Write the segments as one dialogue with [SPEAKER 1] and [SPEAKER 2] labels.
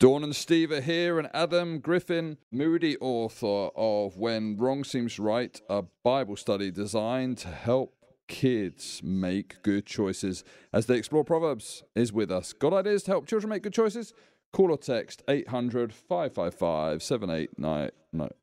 [SPEAKER 1] Dawn and Steve are here, and Adam Griffin, Moody author of When Wrong Seems Right, a Bible study designed to help kids make good choices as they explore Proverbs, is with us. Got ideas to help children make good choices? Call or text 800 555 7890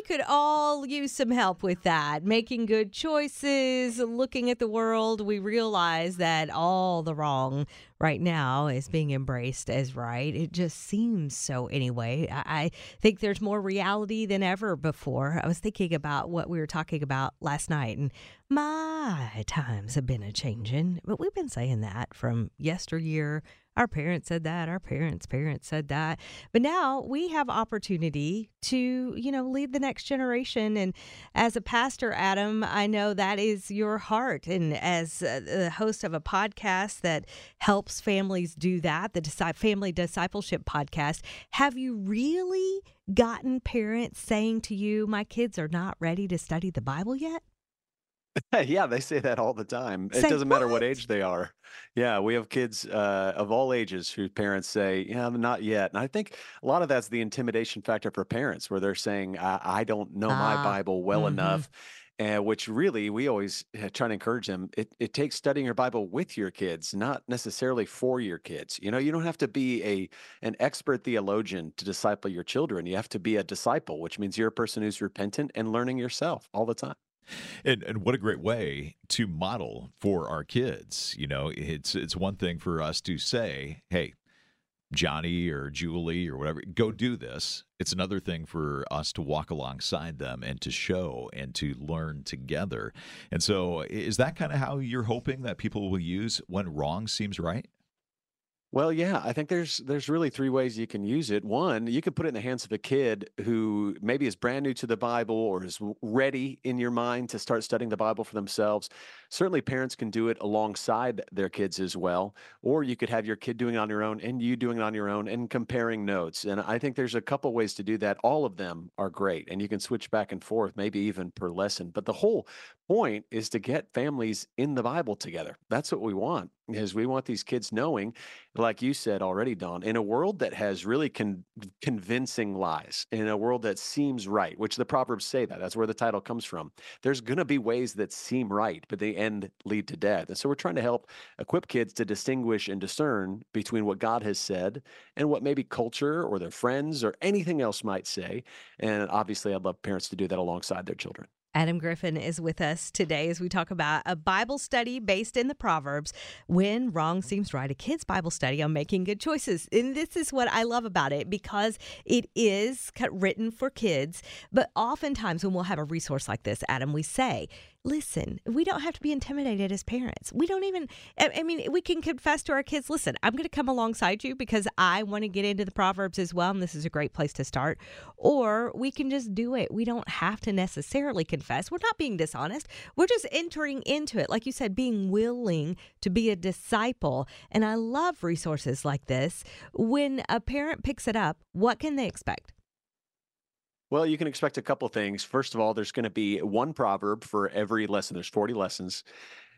[SPEAKER 2] we could all use some help with that. Making good choices, looking at the world. We realize that all the wrong right now is being embraced as right. It just seems so anyway. I think there's more reality than ever before. I was thinking about what we were talking about last night, and my times have been a changing, but we've been saying that from yesteryear our parents said that our parents parents said that. But now we have opportunity to you know lead the next generation. And as a pastor adam i know that is your heart. And as uh, the host of a podcast that helps families do that the family discipleship podcast have you really gotten parents saying to you my kids are not ready to study the bible yet
[SPEAKER 3] yeah, they say that all the time. It
[SPEAKER 2] Say
[SPEAKER 3] doesn't matter what
[SPEAKER 2] what?
[SPEAKER 3] age they are. Yeah, we have kids uh, of all ages whose parents say, "Yeah, not yet." And I think a lot of that's the intimidation factor for parents, where they're saying, "I, I don't know my
[SPEAKER 2] Ah,
[SPEAKER 3] Bible well
[SPEAKER 2] mm-hmm.
[SPEAKER 3] enough." And which really, we always uh, try to encourage them. It, it takes studying your Bible with your kids, not necessarily for your kids. You know, you don't have to be a an expert theologian to disciple your children. You have to be a disciple, which means you're a person who's repentant and learning yourself all the time.
[SPEAKER 4] And and what a great way to model for our kids. You know, it's it's one thing for us to say, "Hey, Johnny or Julie or whatever, go do this." It's another thing for us to walk alongside them and to show and to learn together. And so, is that kind of how you're hoping that people will use when wrong seems right?
[SPEAKER 3] Well, yeah, I think there's there's really three ways you can use it. One, you could put it in the hands of a kid who maybe is brand new to the Bible or is ready in your mind to start studying the Bible for themselves. Certainly, parents can do it alongside their kids as well. Or you could have your kid doing it on your own and you doing it on your own and comparing notes. And I think there's a couple ways to do that. All of them are great, and you can switch back and forth, maybe even per lesson. But the whole point is to get families in the Bible together. That's what we want. Is we want these kids knowing like you said already, Dawn, in a world that has really con- convincing lies, in a world that seems right, which the Proverbs say that, that's where the title comes from. There's going to be ways that seem right, but the end lead to death. And so we're trying to help equip kids to distinguish and discern between what God has said and what maybe culture or their friends or anything else might say. And obviously, I'd love parents to do that alongside their children.
[SPEAKER 2] Adam Griffin is with us today as we talk about a Bible study based in the Proverbs when wrong seems right, a kid's Bible study on making good choices. And this is what I love about it because it is written for kids. But oftentimes, when we'll have a resource like this, Adam, we say, listen, we don't have to be intimidated as parents. We don't even, I mean, we can confess to our kids, listen, I'm going to come alongside you because I want to get into the Proverbs as well. And this is a great place to start. Or we can just do it. We don't have to necessarily confess. We're not being dishonest. We're just entering into it. Like you said, being willing to be a disciple. And I love resources like this. When a parent picks it up, what can they expect?
[SPEAKER 3] Well, you can expect a couple things. First of all, there's going to be one proverb for every lesson. There's 40 lessons.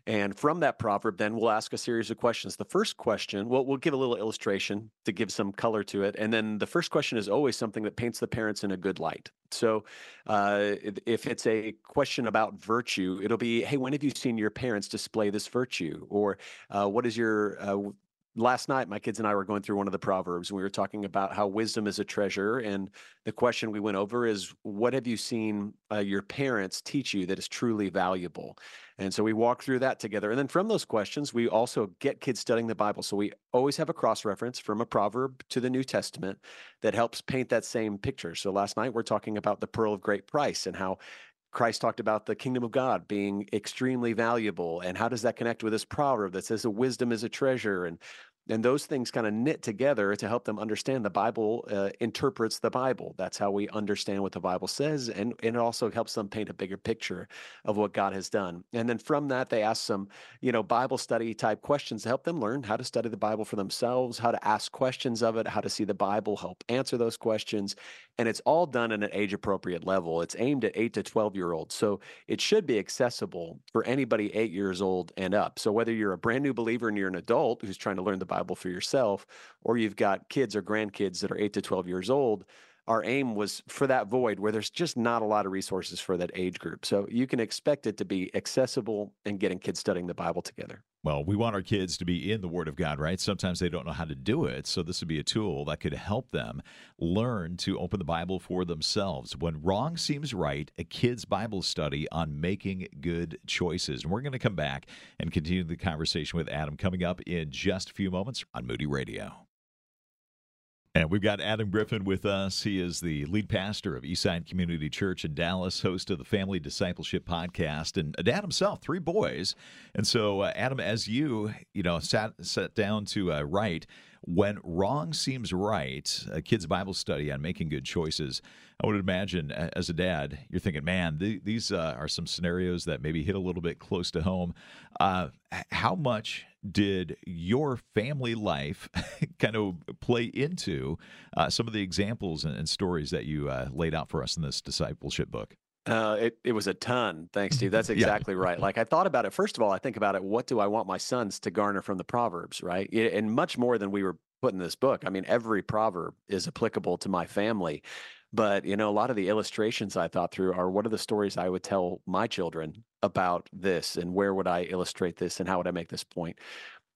[SPEAKER 3] And from that proverb, then we'll ask a series of questions. The first question, well, we'll give a little illustration to give some color to it. And then the first question is always something that paints the parents in a good light. So uh, if it's a question about virtue, it'll be, hey, when have you seen your parents display this virtue? Or uh, what is your uh, last night my kids and i were going through one of the proverbs and we were talking about how wisdom is a treasure and the question we went over is what have you seen uh, your parents teach you that is truly valuable? And so we walk through that together and then from those questions we also get kids studying the bible. So we always have a cross reference from a proverb to the new testament that helps paint that same picture. So last night we're talking about the pearl of great price and how Christ talked about the kingdom of God being extremely valuable. And how does that connect with this proverb that says, wisdom is a treasure? And and those things kind of knit together to help them understand the Bible uh, interprets the Bible. That's how we understand what the Bible says, and, and it also helps them paint a bigger picture of what God has done. And then from that, they ask some, you know, Bible study type questions to help them learn how to study the Bible for themselves, how to ask questions of it, how to see the Bible, help answer those questions, and it's all done at an age appropriate level. It's aimed at eight to twelve year olds, so it should be accessible for anybody eight years old and up. So whether you're a brand new believer and you're an adult who's trying to learn the Bible for yourself, or you've got kids or grandkids that are eight to 12 years old, our aim was for that void where there's just not a lot of resources for that age group. So you can expect it to be accessible and getting kids studying the Bible together.
[SPEAKER 4] Well, we want our kids to be in the Word of God, right? Sometimes they don't know how to do it. So this would be a tool that could help them learn to open the Bible for themselves. When wrong seems right, a kid's Bible study on making good choices. And we're going to come back and continue the conversation with Adam coming up in just a few moments on Moody Radio. And we've got Adam Griffin with us. He is the lead pastor of Eastside Community Church in Dallas, host of the Family Discipleship Podcast, and a dad himself, three boys. And so, uh, Adam, as you you know sat sat down to uh, write, when wrong seems right, a kid's Bible study on making good choices. I would imagine, as a dad, you're thinking, man, th- these uh, are some scenarios that maybe hit a little bit close to home. Uh, how much did your family life kind of play into uh, some of the examples and, and stories that you uh, laid out for us in this discipleship book?
[SPEAKER 3] Uh, it, it was a ton. Thanks, Steve. That's exactly yeah. right. Like I thought about it. First of all, I think about it. What do I want my sons to garner from the Proverbs, right? And much more than we were put in this book. I mean, every proverb is applicable to my family. But, you know, a lot of the illustrations I thought through are what are the stories I would tell my children about this and where would I illustrate this and how would I make this point?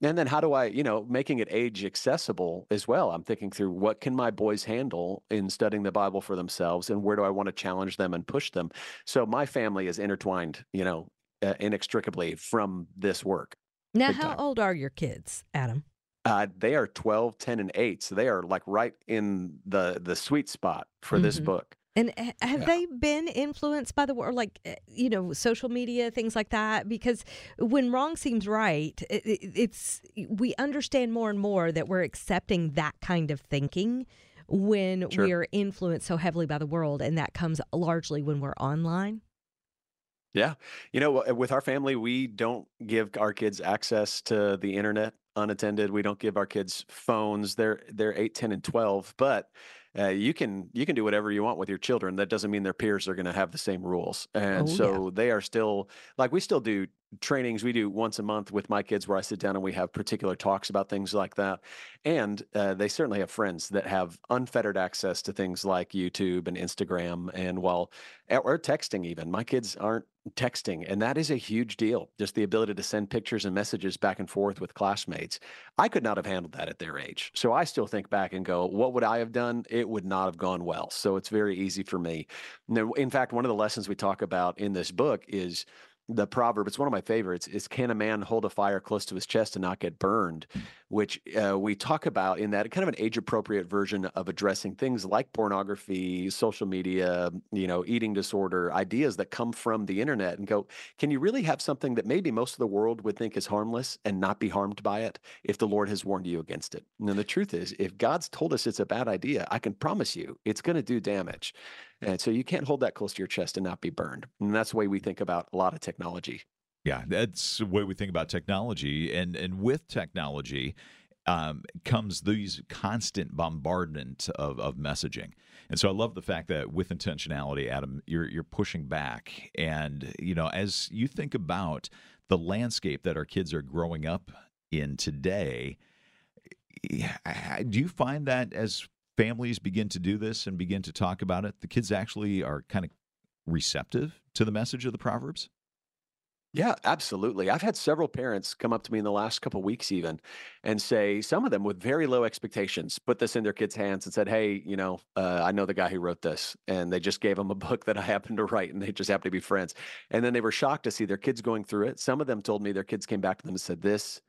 [SPEAKER 3] And then how do I, you know, making it age accessible as well? I'm thinking through what can my boys handle in studying the Bible for themselves and where do I want to challenge them and push them? So my family is intertwined, you know, uh, inextricably from this work.
[SPEAKER 2] Now, how time. old are your kids, Adam?
[SPEAKER 3] Uh, they are 12, 10, and 8. So they are like right in the the sweet spot for mm-hmm. this book.
[SPEAKER 2] And have yeah. they been influenced by the world, like, eh, you know, social media, things like that? Because when wrong seems right, it, it's, we understand more and more that we're accepting that kind of thinking when sure. we are influenced so heavily by the world. And that comes largely when we're online.
[SPEAKER 3] Yeah. You know, with our family, we don't give our kids access to the internet unattended. We don't give our kids phones. They're they're 8, 10 and 12, but uh, you can you can do whatever you want with your children. That doesn't mean their peers are going to have the same rules. And oh, so yeah. they are still like we still do trainings we do once a month with my kids where I sit down and we have particular talks about things like that. And uh, they certainly have friends that have unfettered access to things like YouTube and Instagram and while or texting even. My kids aren't texting and that is a huge deal. Just the ability to send pictures and messages back and forth with classmates. I could not have handled that at their age. So I still think back and go, what would I have done? It would not have gone well. So it's very easy for me. now In fact, one of the lessons we talk about in this book is the proverb it's one of my favorites is can a man hold a fire close to his chest and not get burned which uh, we talk about in that kind of an age appropriate version of addressing things like pornography social media you know eating disorder ideas that come from the internet and go can you really have something that maybe most of the world would think is harmless and not be harmed by it if the lord has warned you against it and the truth is if god's told us it's a bad idea i can promise you it's going to do damage and so you can't hold that close to your chest and not be burned. And that's the way we think about a lot of technology.
[SPEAKER 4] Yeah, that's the way we think about technology. And and with technology um, comes these constant bombardment of, of messaging. And so I love the fact that with intentionality, Adam, you're you're pushing back. And you know, as you think about the landscape that our kids are growing up in today, do you find that as families begin to do this and begin to talk about it, the kids actually are kind of receptive to the message of the Proverbs?
[SPEAKER 3] Yeah, absolutely. I've had several parents come up to me in the last couple weeks, even, and say some of them with very low expectations put this in their kids' hands and said, "Hey, you know, uh, I know the guy who wrote this," and they just gave them a book that I happened to write, and they just happened to be friends. And then they were shocked to see their kids going through it. Some of them told me their kids came back to them and said, "This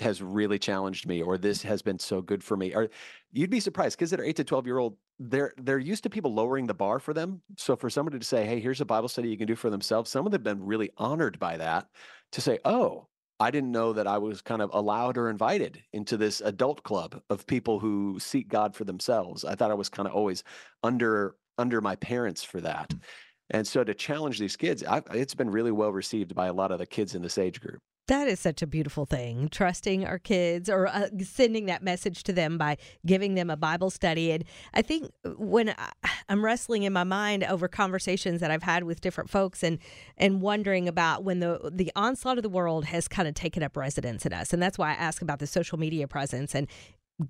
[SPEAKER 3] has really challenged me or this has been so good for me or you'd be surprised kids that are 8 to 12 year old they're they're used to people lowering the bar for them. So for somebody to say hey here's a bible study you can do for themselves some of them have been really honored by that to say oh i didn't know that i was kind of allowed or invited into this adult club of people who seek god for themselves. I thought i was kind of always under under my parents for that. Mm. and so to challenge these kids I've, it's been really well received by a lot of the kids in this age group
[SPEAKER 2] That is such a beautiful thing. Trusting our kids or uh, sending that message to them by giving them a Bible study. And I think when I, I'm wrestling in my mind over conversations that I've had with different folks and and wondering about when the the onslaught of the world has kind of taken up residence in us. And that's why I ask about the social media presence and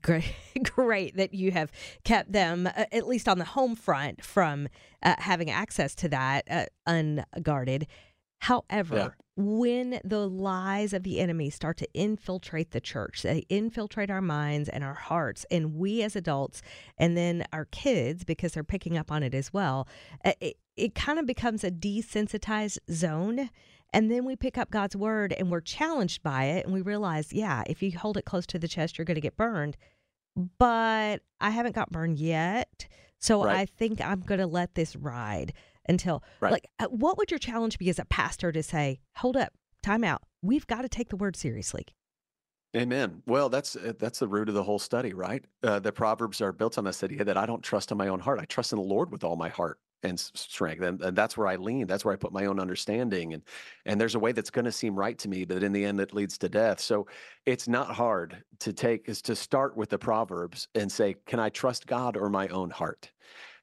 [SPEAKER 2] great, great that you have kept them uh, at least on the home front from uh, having access to that uh, unguarded. However,
[SPEAKER 3] Yeah.
[SPEAKER 2] When the lies of the enemy start to infiltrate the church, they infiltrate our minds and our hearts, and we as adults, and then our kids, because they're picking up on it as well, uh, it, it kind of becomes a desensitized zone. And then we pick up God's word and we're challenged by it, and we realize, yeah, if you hold it close to the chest, you're going to get burned. But I haven't got burned yet. So
[SPEAKER 3] Right.
[SPEAKER 2] I think I'm going to let this ride until
[SPEAKER 3] Right.
[SPEAKER 2] like uh, what would your challenge be as a pastor to say hold up time out we've got to take the word seriously
[SPEAKER 3] Amen. Well, that's uh, that's the root of the whole study, right? Uh, the proverbs are built on this idea that I don't trust in my own heart. I trust in the Lord with all my heart and strength, and, and that's where I lean. That's where I put my own understanding, and and there's a way that's going to seem right to me, but in the end, it leads to death. So it's not hard to take is to start with the proverbs and say, can I trust God or my own heart?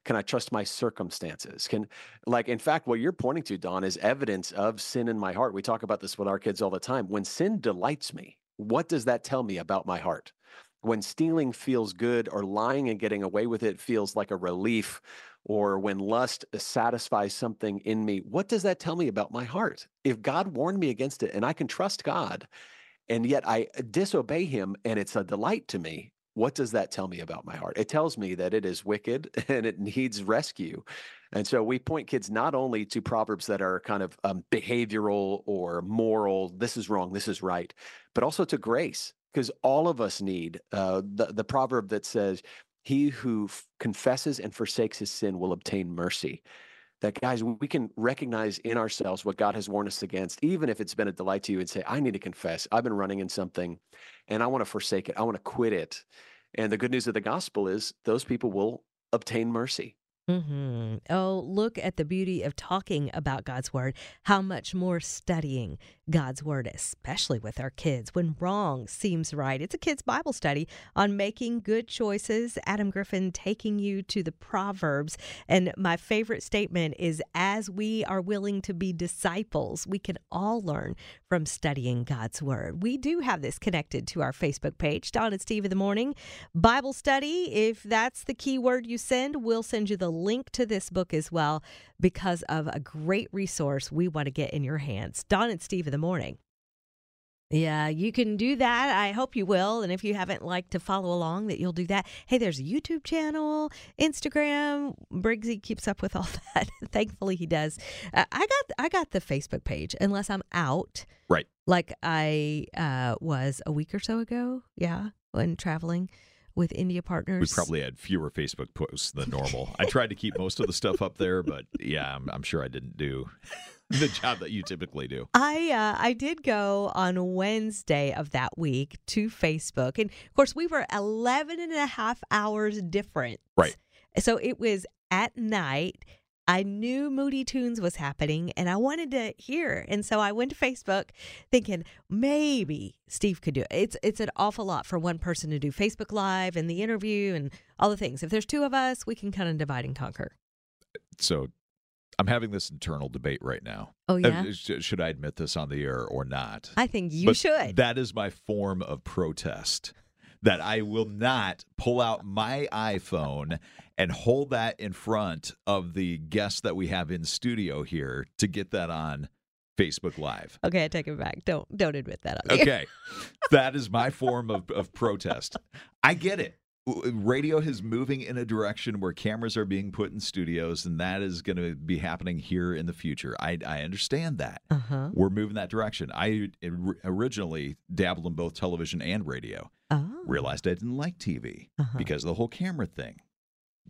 [SPEAKER 3] Can I trust my circumstances? Can like in fact what you're pointing to Dawn is evidence of sin in my heart. We talk about this with our kids all the time. When sin delights me, what does that tell me about my heart? When stealing feels good or lying and getting away with it feels like a relief or when lust satisfies something in me, what does that tell me about my heart? If God warned me against it and I can trust God and yet I disobey him and it's a delight to me, what does that tell me about my heart? It tells me that it is wicked and it needs rescue. And so we point kids not only to proverbs that are kind of um, behavioral or moral, this is wrong, this is right, but also to grace, because all of us need uh, the, the proverb that says, He who f- confesses and forsakes his sin will obtain mercy. That, guys, we can recognize in ourselves what God has warned us against, even if it's been a delight to you, and say, I need to confess. I've been running in something and I want to forsake it. I want to quit it. And the good news of the gospel is those people will obtain mercy.
[SPEAKER 2] Hmm Oh, look at the beauty of talking about God's word. How much more studying God's word, especially with our kids, when wrong seems right. It's a kids' Bible study on making good choices. Adam Griffin taking you to the Proverbs. And my favorite statement is as we are willing to be disciples, we can all learn from studying God's word. We do have this connected to our Facebook page, Dawn and Steve in the Morning Bible study. If that's the keyword you send, we'll send you the link to this book as well because of a great resource we want to get in your hands. Dawn and Steve in the morning. Yeah, you can do that. I hope you will. And if you haven't liked to follow along, that you'll do that. Hey, there's a YouTube channel, Instagram. Briggsy keeps up with all that. Thankfully, he does. Uh, I got I got the Facebook page, unless I'm out,
[SPEAKER 4] Right.
[SPEAKER 2] like I uh, was a week or so ago. Yeah, when traveling with India partners.
[SPEAKER 4] We probably had fewer Facebook posts than normal. I tried to keep most of the stuff up there, but yeah, I'm, I'm sure I didn't do the job that you typically do.
[SPEAKER 2] I uh, I did go on Wednesday of that week to Facebook. And of course, we were 11 and a half hours different.
[SPEAKER 4] Right.
[SPEAKER 2] So it was at night. I knew Moody Tunes was happening and I wanted to hear. And so I went to Facebook thinking maybe Steve could do it. It's it's an awful lot for one person to do Facebook Live and the interview and all the things. If there's two of us, we can kind of divide and conquer.
[SPEAKER 4] So I'm having this internal debate right now.
[SPEAKER 2] Oh
[SPEAKER 4] Uh,
[SPEAKER 2] yeah.
[SPEAKER 4] Should I admit this on the air or not?
[SPEAKER 2] I think you
[SPEAKER 4] But
[SPEAKER 2] should.
[SPEAKER 4] That is my form of protest. That I will not pull out my iPhone and hold that in front of the guests that we have in studio here to get that on Facebook Live.
[SPEAKER 2] okay, I take it back. Don't don't admit that.
[SPEAKER 4] Okay. that is my form of, of protest. I get it. Radio is moving in a direction where cameras are being put in studios, and that is going to be happening here in the future. I, I understand that.
[SPEAKER 2] Uh-huh.
[SPEAKER 4] We're moving that direction. I originally dabbled in both television and radio.
[SPEAKER 2] Oh.
[SPEAKER 4] Realized I didn't like TV
[SPEAKER 2] Uh-huh.
[SPEAKER 4] because the whole camera thing.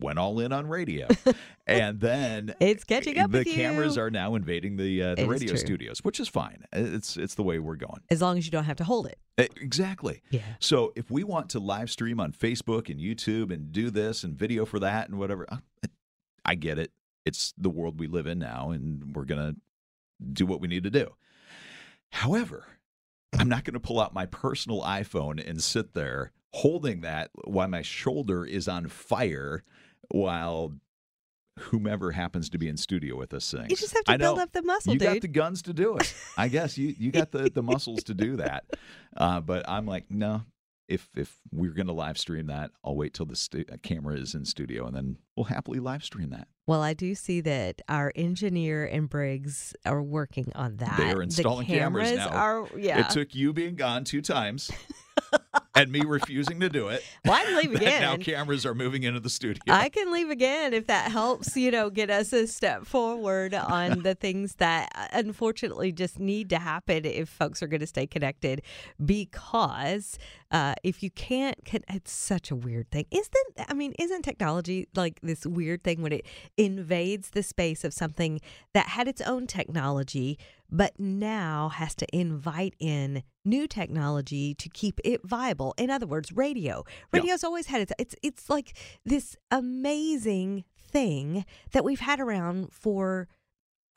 [SPEAKER 4] Went all in on radio, and then
[SPEAKER 2] It's catching up
[SPEAKER 4] the cameras are now invading the uh, the
[SPEAKER 2] is
[SPEAKER 4] radio studios, which is fine. It's it's the way we're going.
[SPEAKER 2] as long as you don't have to hold it.
[SPEAKER 4] Exactly.
[SPEAKER 2] Yeah.
[SPEAKER 4] So if we want to live stream on Facebook and YouTube and do this and video for that and whatever, I get it. It's the world we live in now, and we're gonna do what we need to do. However, I'm not going to pull out my personal iPhone and sit there holding that while my shoulder is on fire while whomever happens to be in studio with us sings.
[SPEAKER 2] You just have to build up the muscle,
[SPEAKER 4] you
[SPEAKER 2] dude.
[SPEAKER 4] got the guns to do it. I guess you you got the the muscles to do that. Uh, but I'm like, no. If if we're going to live stream that, I'll wait till the stu- camera is in studio, and then we'll happily live stream that.
[SPEAKER 2] Well, I do see that our engineer and Briggs are working on that.
[SPEAKER 4] They are installing
[SPEAKER 2] the
[SPEAKER 4] cameras
[SPEAKER 2] cameras
[SPEAKER 4] now.
[SPEAKER 2] Are, yeah.
[SPEAKER 4] It took you being gone two times and me refusing to do it.
[SPEAKER 2] well, I can leave
[SPEAKER 4] that now cameras are moving into the studio.
[SPEAKER 2] I can leave again if that helps, you know, get us a step forward on the things that uh, unfortunately just need to happen if folks are going to stay connected. Because uh, if you can't, con- it's such a weird thing. Isn't, I mean, isn't technology like this weird thing when it invades the space of something that had its own technology, but now has to invite in new technology to keep it viable? In other words, radio.
[SPEAKER 4] Yeah.
[SPEAKER 2] Radio's always had its, it's, it's like this amazing thing that we've had around for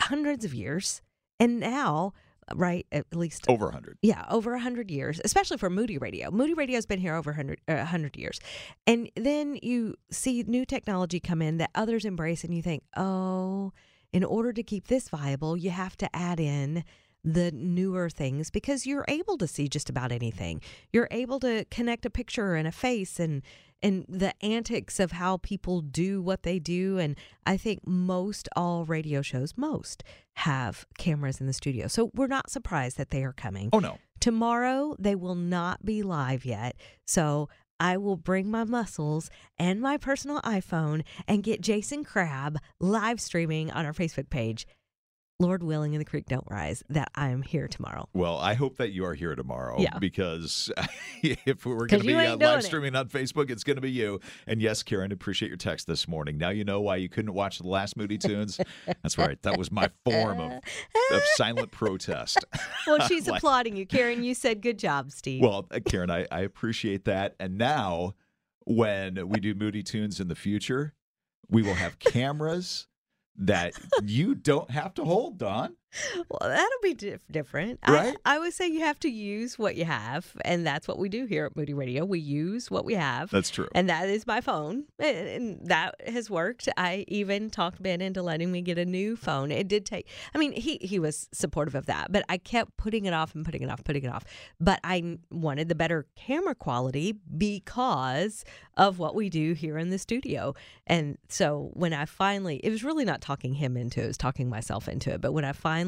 [SPEAKER 2] hundreds of years. And now, right, at least
[SPEAKER 4] Over 100.
[SPEAKER 2] yeah, over a hundred years, especially for Moody Radio. Moody Radio's been here over hundred uh, a hundred years, and then you see new technology come in that others embrace, and you think, oh, in order to keep this viable, you have to add in the newer things because you're able to see just about anything. You're able to connect a picture and a face and and the antics of how people do what they do and I think most all radio shows most have cameras in the studio. So we're not surprised that they are coming.
[SPEAKER 4] Oh, no.
[SPEAKER 2] Tomorrow, they will not be live yet. So I will bring my muscles and my personal iPhone and get Jason Crabb live streaming on our Facebook page. Lord willing, and the creek don't rise, that I'm here tomorrow.
[SPEAKER 4] Well, I hope that you are here tomorrow
[SPEAKER 2] Yeah.
[SPEAKER 4] because if we're going to be uh, live
[SPEAKER 2] it.
[SPEAKER 4] streaming on Facebook, it's going to be you. And yes, Karen, appreciate your text this morning. Now you know why you couldn't watch the last Moody Tunes. That's right. That was my form of, of silent protest.
[SPEAKER 2] Well, she's
[SPEAKER 4] Like-
[SPEAKER 2] applauding you, Karen. You said good job, Steve.
[SPEAKER 4] Well, uh, Karen, I, I appreciate that. And now, when we do Moody Tunes in the future, we will have cameras that you don't have to hold, Dawn.
[SPEAKER 2] Well, that'll be dif- different.
[SPEAKER 4] Right?
[SPEAKER 2] I, I would say you have to use what you have, and that's what we do here at Moody Radio. We use what we have.
[SPEAKER 4] That's true.
[SPEAKER 2] and that is my phone and, and that has worked i even talked ben into letting me get a new phone it did take i mean he he was supportive of that but i kept putting it off and putting it off putting it off but I wanted the better camera quality because of what we do here in the studio and so when i finally it was really not talking him into it, it was talking myself into it but when i finally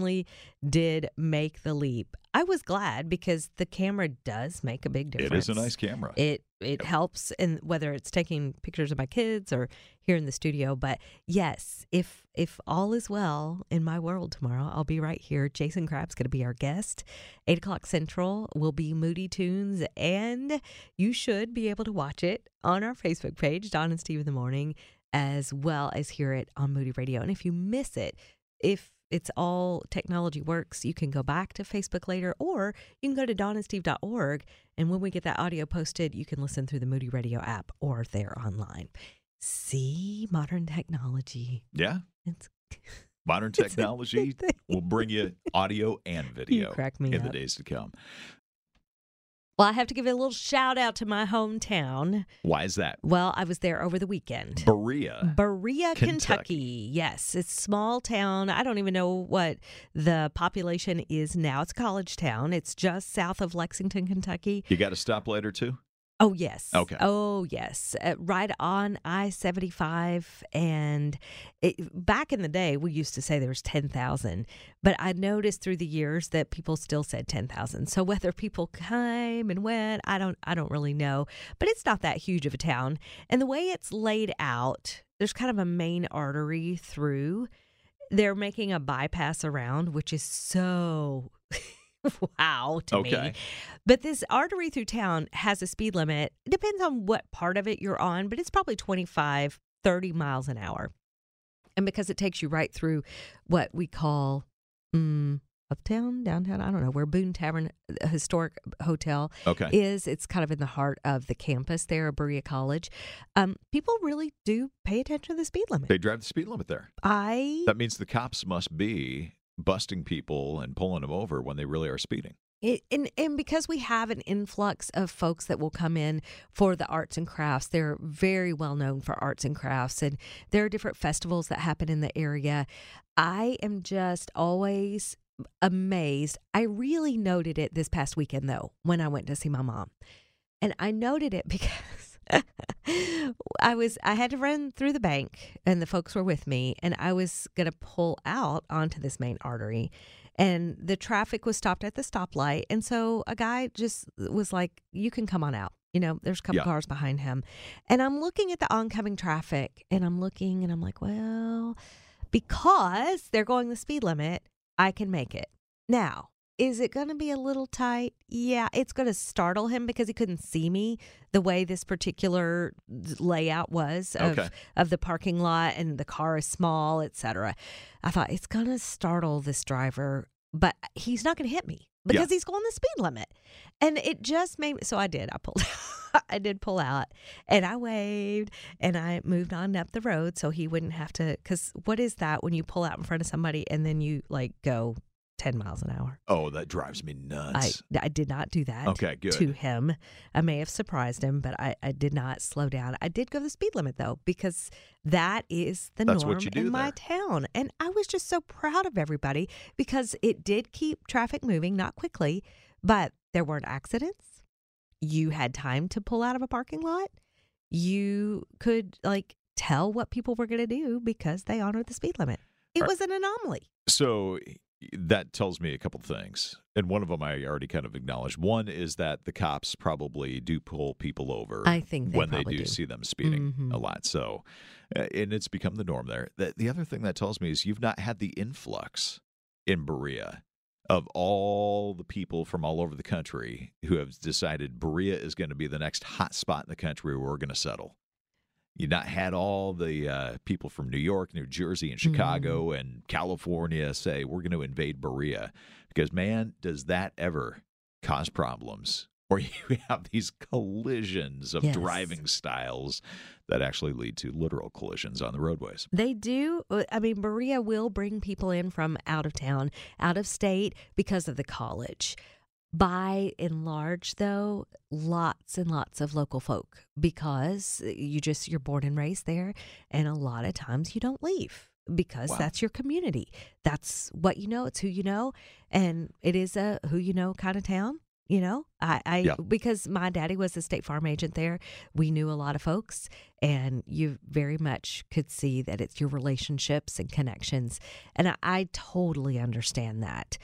[SPEAKER 2] did make the leap. I was glad because the camera does make a big difference It
[SPEAKER 4] is a nice camera.
[SPEAKER 2] it it helps in whether it's taking pictures of my kids or here in the studio. But yes if if all is well in my world tomorrow i'll be right here. Jason Crabb's going to be our guest. 8 o'clock central will be moody tunes and you should be able to watch it on our facebook page dawn and steve in the morning as well as hear it on moody radio. And if you miss it if it's all technology works. You can go back to Facebook later, or you can go to dawnandsteve.org. And when we get that audio posted, you can listen through the Moody Radio app or there online. See modern technology.
[SPEAKER 4] yeah.
[SPEAKER 2] It's,
[SPEAKER 4] Modern technology will bring you audio and video
[SPEAKER 2] crack me
[SPEAKER 4] in the days to come.
[SPEAKER 2] Well, I have to give a little shout out to my hometown.
[SPEAKER 4] Why is that?
[SPEAKER 2] Well, I was there over the weekend.
[SPEAKER 4] Berea.
[SPEAKER 2] Berea,
[SPEAKER 4] Kentucky.
[SPEAKER 2] Kentucky. Yes, it's a small town. I don't even know what the population is now. It's a college town. It's just south of Lexington, Kentucky.
[SPEAKER 4] You got to stop later two?
[SPEAKER 2] Oh yes.
[SPEAKER 4] Okay.
[SPEAKER 2] Oh yes. Uh, right on I seventy five, and it, back in the day, we used to say there was ten thousand, but I noticed through the years that people still said ten thousand. So whether people came and went, I don't, I don't really know. But it's not that huge of a town, and the way it's laid out, there's kind of a main artery through. They're making a bypass around, which is so. wow to me
[SPEAKER 4] Okay.
[SPEAKER 2] but this artery through town has a speed limit. It depends on what part of it you're on, but it's probably 25, 30 miles an hour. And because it takes you right through what we call mm, uptown, downtown, I don't know, where Boone Tavern uh, Historic Hotel
[SPEAKER 4] Okay.
[SPEAKER 2] is, it's kind of in the heart of the campus there at Berea College. Um, people really do pay attention to the speed limit.
[SPEAKER 4] They drive the speed limit there.
[SPEAKER 2] I
[SPEAKER 4] That means the cops must be busting people and pulling them over when they really are speeding.
[SPEAKER 2] It, and and because we have an influx of folks that will come in for the arts and crafts, they're very well known for arts and crafts, and there are different festivals that happen in the area. I am just always amazed. I really noted it this past weekend though when I went to see my mom, and I noted it because. I was I had to run through the bank and the folks were with me and I was going to pull out onto this main artery and the traffic was stopped at the stoplight and so a guy just was like you can come on out you know there's a couple
[SPEAKER 4] Yeah.
[SPEAKER 2] cars behind him and i'm looking at the oncoming traffic and i'm looking and i'm like well because they're going the speed limit i can make it now is it going to be a little tight? Yeah it's going to startle him because he couldn't see me the way this particular layout was of,
[SPEAKER 4] Okay.
[SPEAKER 2] of the parking lot and the car is small etc i thought it's going to startle this driver but he's not going to hit me because he's going the speed limit. And it just made me so i did. I pulled i did pull out and i waved and i moved on up the road so he wouldn't have to because what is that when you pull out in front of somebody and then you like go 10 miles an hour
[SPEAKER 4] Oh, that drives me nuts.
[SPEAKER 2] I did not do that
[SPEAKER 4] Okay, good.
[SPEAKER 2] to him. I may have surprised him, but I, I did not slow down. I did go the speed limit though, because that is the
[SPEAKER 4] That's
[SPEAKER 2] norm
[SPEAKER 4] what you do
[SPEAKER 2] in my town. And I was just so proud of everybody because it did keep traffic moving, not quickly, but there weren't accidents. You had time to pull out of a parking lot. You could like tell what people were going to do because they honored the speed limit. It was an anomaly.
[SPEAKER 4] So that tells me a couple of things. And one of them I already kind of acknowledged. One is that the cops probably do pull people over
[SPEAKER 2] I think they
[SPEAKER 4] when they do,
[SPEAKER 2] do.
[SPEAKER 4] see them speeding
[SPEAKER 2] Mhm.
[SPEAKER 4] a lot. So, uh, and it's become the norm there. The, the other thing that tells me is you've not had the influx in Berea of all the people from all over the country who have decided Berea is going to be the next hot spot in the country where we're going to settle. You've not had all the uh, people from New York, New Jersey, and Chicago and California say we're going to invade Berea because, man, does that ever cause problems? Or you have these collisions of
[SPEAKER 2] Yes.
[SPEAKER 4] driving styles that actually lead to literal collisions on the roadways.
[SPEAKER 2] They do. uh, I mean, Berea will bring people in from out of town, out of state because of the college. By and large, though, lots and lots of local folk because you just you're born and raised there, and a lot of times you don't leave because
[SPEAKER 4] Wow.
[SPEAKER 2] that's your community. That's what you know. It's who you know, and it is a who you know kind of town. You know, I, I
[SPEAKER 4] Yeah.
[SPEAKER 2] because my daddy was a state farm agent there. We knew a lot of folks, and you very much could see that it's your relationships and connections. And I, I totally understand that.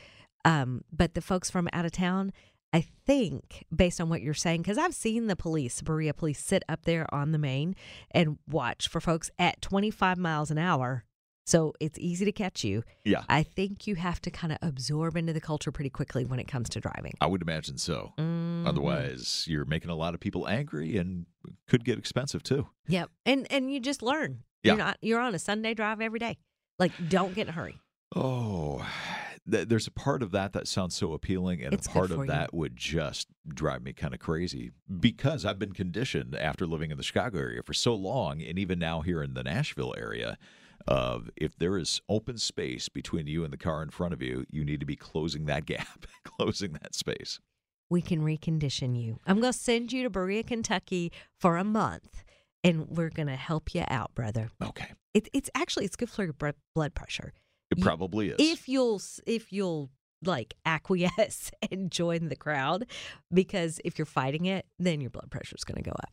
[SPEAKER 2] Um, but the folks from out of town, I think, based on what you're saying, because I've seen the police, Berea police, sit up there on the main and watch for folks at 25 miles an hour. So it's easy to catch you.
[SPEAKER 4] Yeah.
[SPEAKER 2] I think you have to kind of absorb into the culture pretty quickly when it comes to driving.
[SPEAKER 4] I would imagine so.
[SPEAKER 2] Mhm.
[SPEAKER 4] Otherwise, you're making a lot of people angry and could get expensive too.
[SPEAKER 2] Yep. And and you just learn.
[SPEAKER 4] Yeah.
[SPEAKER 2] You're not you're on a Sunday drive every day. Like don't get in a hurry.
[SPEAKER 4] Oh, th- there's a part of that that sounds so appealing, and
[SPEAKER 2] It's
[SPEAKER 4] a part of
[SPEAKER 2] you.
[SPEAKER 4] that would just drive me kind of crazy because I've been conditioned after living in the Chicago area for so long, and even now here in the Nashville area. Of if there is open space between you and the car in front of you, you need to be closing that gap, closing that space.
[SPEAKER 2] We can recondition you. I'm going to send you to Berea, Kentucky for a month and we're going to help you out, brother.
[SPEAKER 4] Okay,
[SPEAKER 2] It, it's actually it's good for your blood pressure.
[SPEAKER 4] It probably is.
[SPEAKER 2] If you'll if you'll like acquiesce and join the crowd because if you're fighting it, then your blood pressure is going to go up.